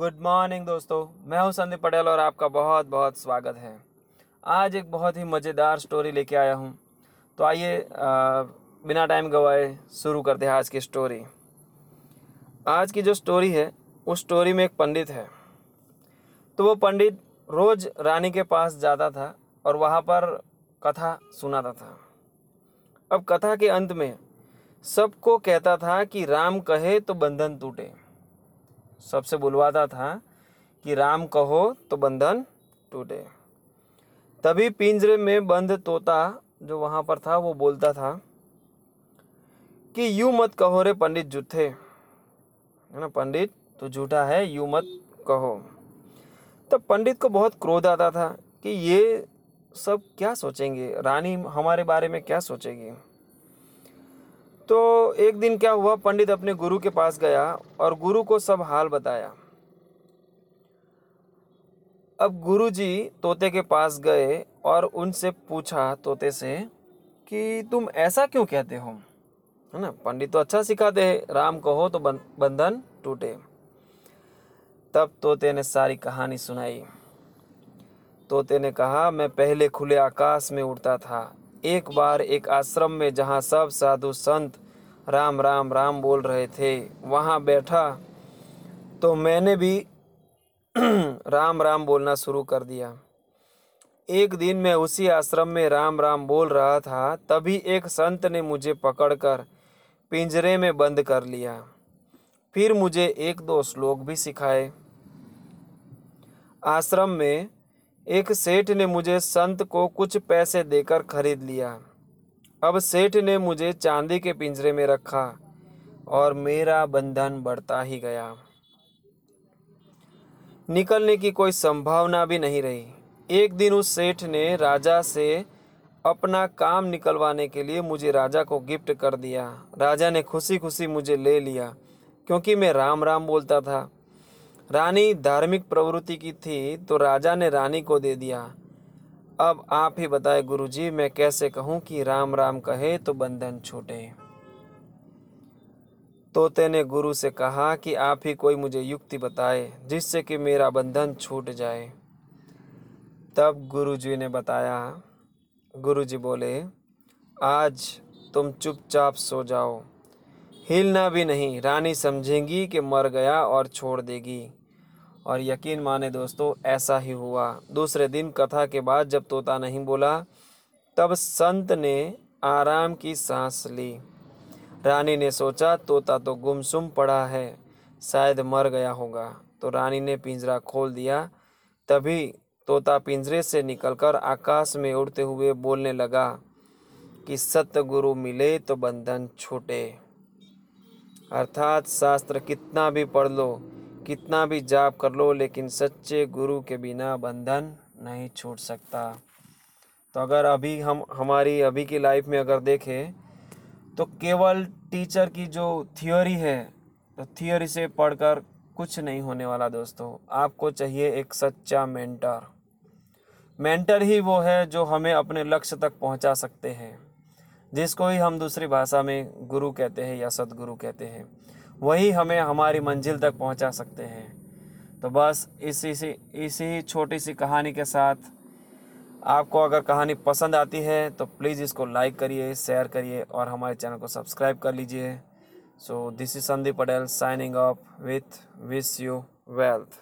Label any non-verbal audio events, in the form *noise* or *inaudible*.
Good morning दोस्तों। मैं हूँ संदीप पटेल और आपका बहुत बहुत स्वागत है। आज एक बहुत ही मज़ेदार स्टोरी लेके आया हूँ। तो आइए बिना टाइम गवाए शुरू करते हैं आज की स्टोरी आज की जो स्टोरी है, उस स्टोरी में एक पंडित है। तो वो पंडित रोज़ रानी के पास जाता था और वहाँ पर कथा सुनाता था। अब कथा के अंत में सबको कहता था कि राम कहे तो बंधन टूटे। सबसे बुलवाता था कि राम कहो तो बंधन टूटे। तभी पिंजरे में बंद तोता जो वहाँ पर था, वो बोलता था कि यूँ मत कहो रे पंडित झूठे है ना, पंडित तो झूठा है, यूँ मत कहो। तब पंडित को बहुत क्रोध आता था कि ये सब क्या सोचेंगे? रानी हमारे बारे में क्या सोचेगी? तो एक दिन क्या हुआ, पंडित अपने गुरु के पास गया और गुरु को सब हाल बताया। अब गुरु जी तोते के पास गए और उनसे पूछा तोते से कि तुम ऐसा क्यों कहते हो? है ना? पंडित तो अच्छा सिखाते हैं, राम कहो तो बंधन टूटे। तब तोते ने सारी कहानी सुनाई। तोते ने कहा, मैं पहले खुले आकाश में उड़ता था एक बार एक आश्रम में जहाँ सब साधु संत राम राम राम बोल रहे थे, वहाँ बैठा तो मैंने भी *clears throat* राम राम बोलना शुरू कर दिया। एक दिन मैं उसी आश्रम में राम राम बोल रहा था, तभी एक संत ने मुझे पकड़कर पिंजरे में बंद कर लिया। फिर मुझे एक दो श्लोक भी सिखाए। आश्रम में एक सेठ ने मुझे संत को कुछ पैसे देकर खरीद लिया। अब सेठ ने मुझे चांदी के पिंजरे में रखा और मेरा बंधन बढ़ता ही गया। निकलने की कोई संभावना भी नहीं रही। एक दिन उस सेठ ने राजा से अपना काम निकलवाने के लिए मुझे राजा को गिफ्ट कर दिया। राजा ने खुशी खुशी मुझे ले लिया, क्योंकि मैं राम राम बोलता था। रानी धार्मिक प्रवृत्ति की थी तो राजा ने रानी को दे दिया। अब आप ही बताए गुरुजी, मैं कैसे कहूँ कि राम राम कहे तो बंधन छूटे। तोते ने गुरु से कहा कि आप ही कोई मुझे युक्ति बताए, जिससे कि मेरा बंधन छूट जाए। तब गुरुजी ने बताया, गुरुजी बोले, आज तुम चुपचाप सो जाओ। हिलना भी नहीं, रानी समझेंगी कि मर गया और छोड़ देगी। और यकीन माने दोस्तों, ऐसा ही हुआ। दूसरे दिन कथा के बाद जब तोता नहीं बोला, तब संत ने आराम की सांस ली। रानी ने सोचा, तोता तो गुमसुम पड़ा है, शायद मर गया होगा। तो रानी ने पिंजरा खोल दिया। तभी तोता पिंजरे से निकलकर आकाश में उड़ते हुए बोलने लगा कि सत्य गुरु मिले तो बंधन छूटे। अर्थात शास्त्र कितना भी पढ़ लो कितना भी जाप कर लो, लेकिन सच्चे गुरु के बिना बंधन नहीं छूट सकता। तो अगर अभी हम, हमारी अभी की लाइफ में अगर देखें तो केवल टीचर की जो थियोरी है तो थियोरी से पढ़कर कुछ नहीं होने वाला दोस्तों। आपको चाहिए एक सच्चा मेंटर मेंटर ही वो है जो हमें अपने लक्ष्य तक पहुँचा सकते हैं, जिसको ही हम दूसरी भाषा में गुरु कहते हैं या सदगुरु कहते हैं। वही हमें हमारी मंजिल तक पहुँचा सकते हैं। तो बस इसी सी, इसी छोटी सी कहानी के साथ आपको अगर कहानी पसंद आती है तो प्लीज़ इसको लाइक करिए शेयर करिए और हमारे चैनल को सब्सक्राइब कर लीजिए। So this is Sandeep Patel signing off with wish you wealth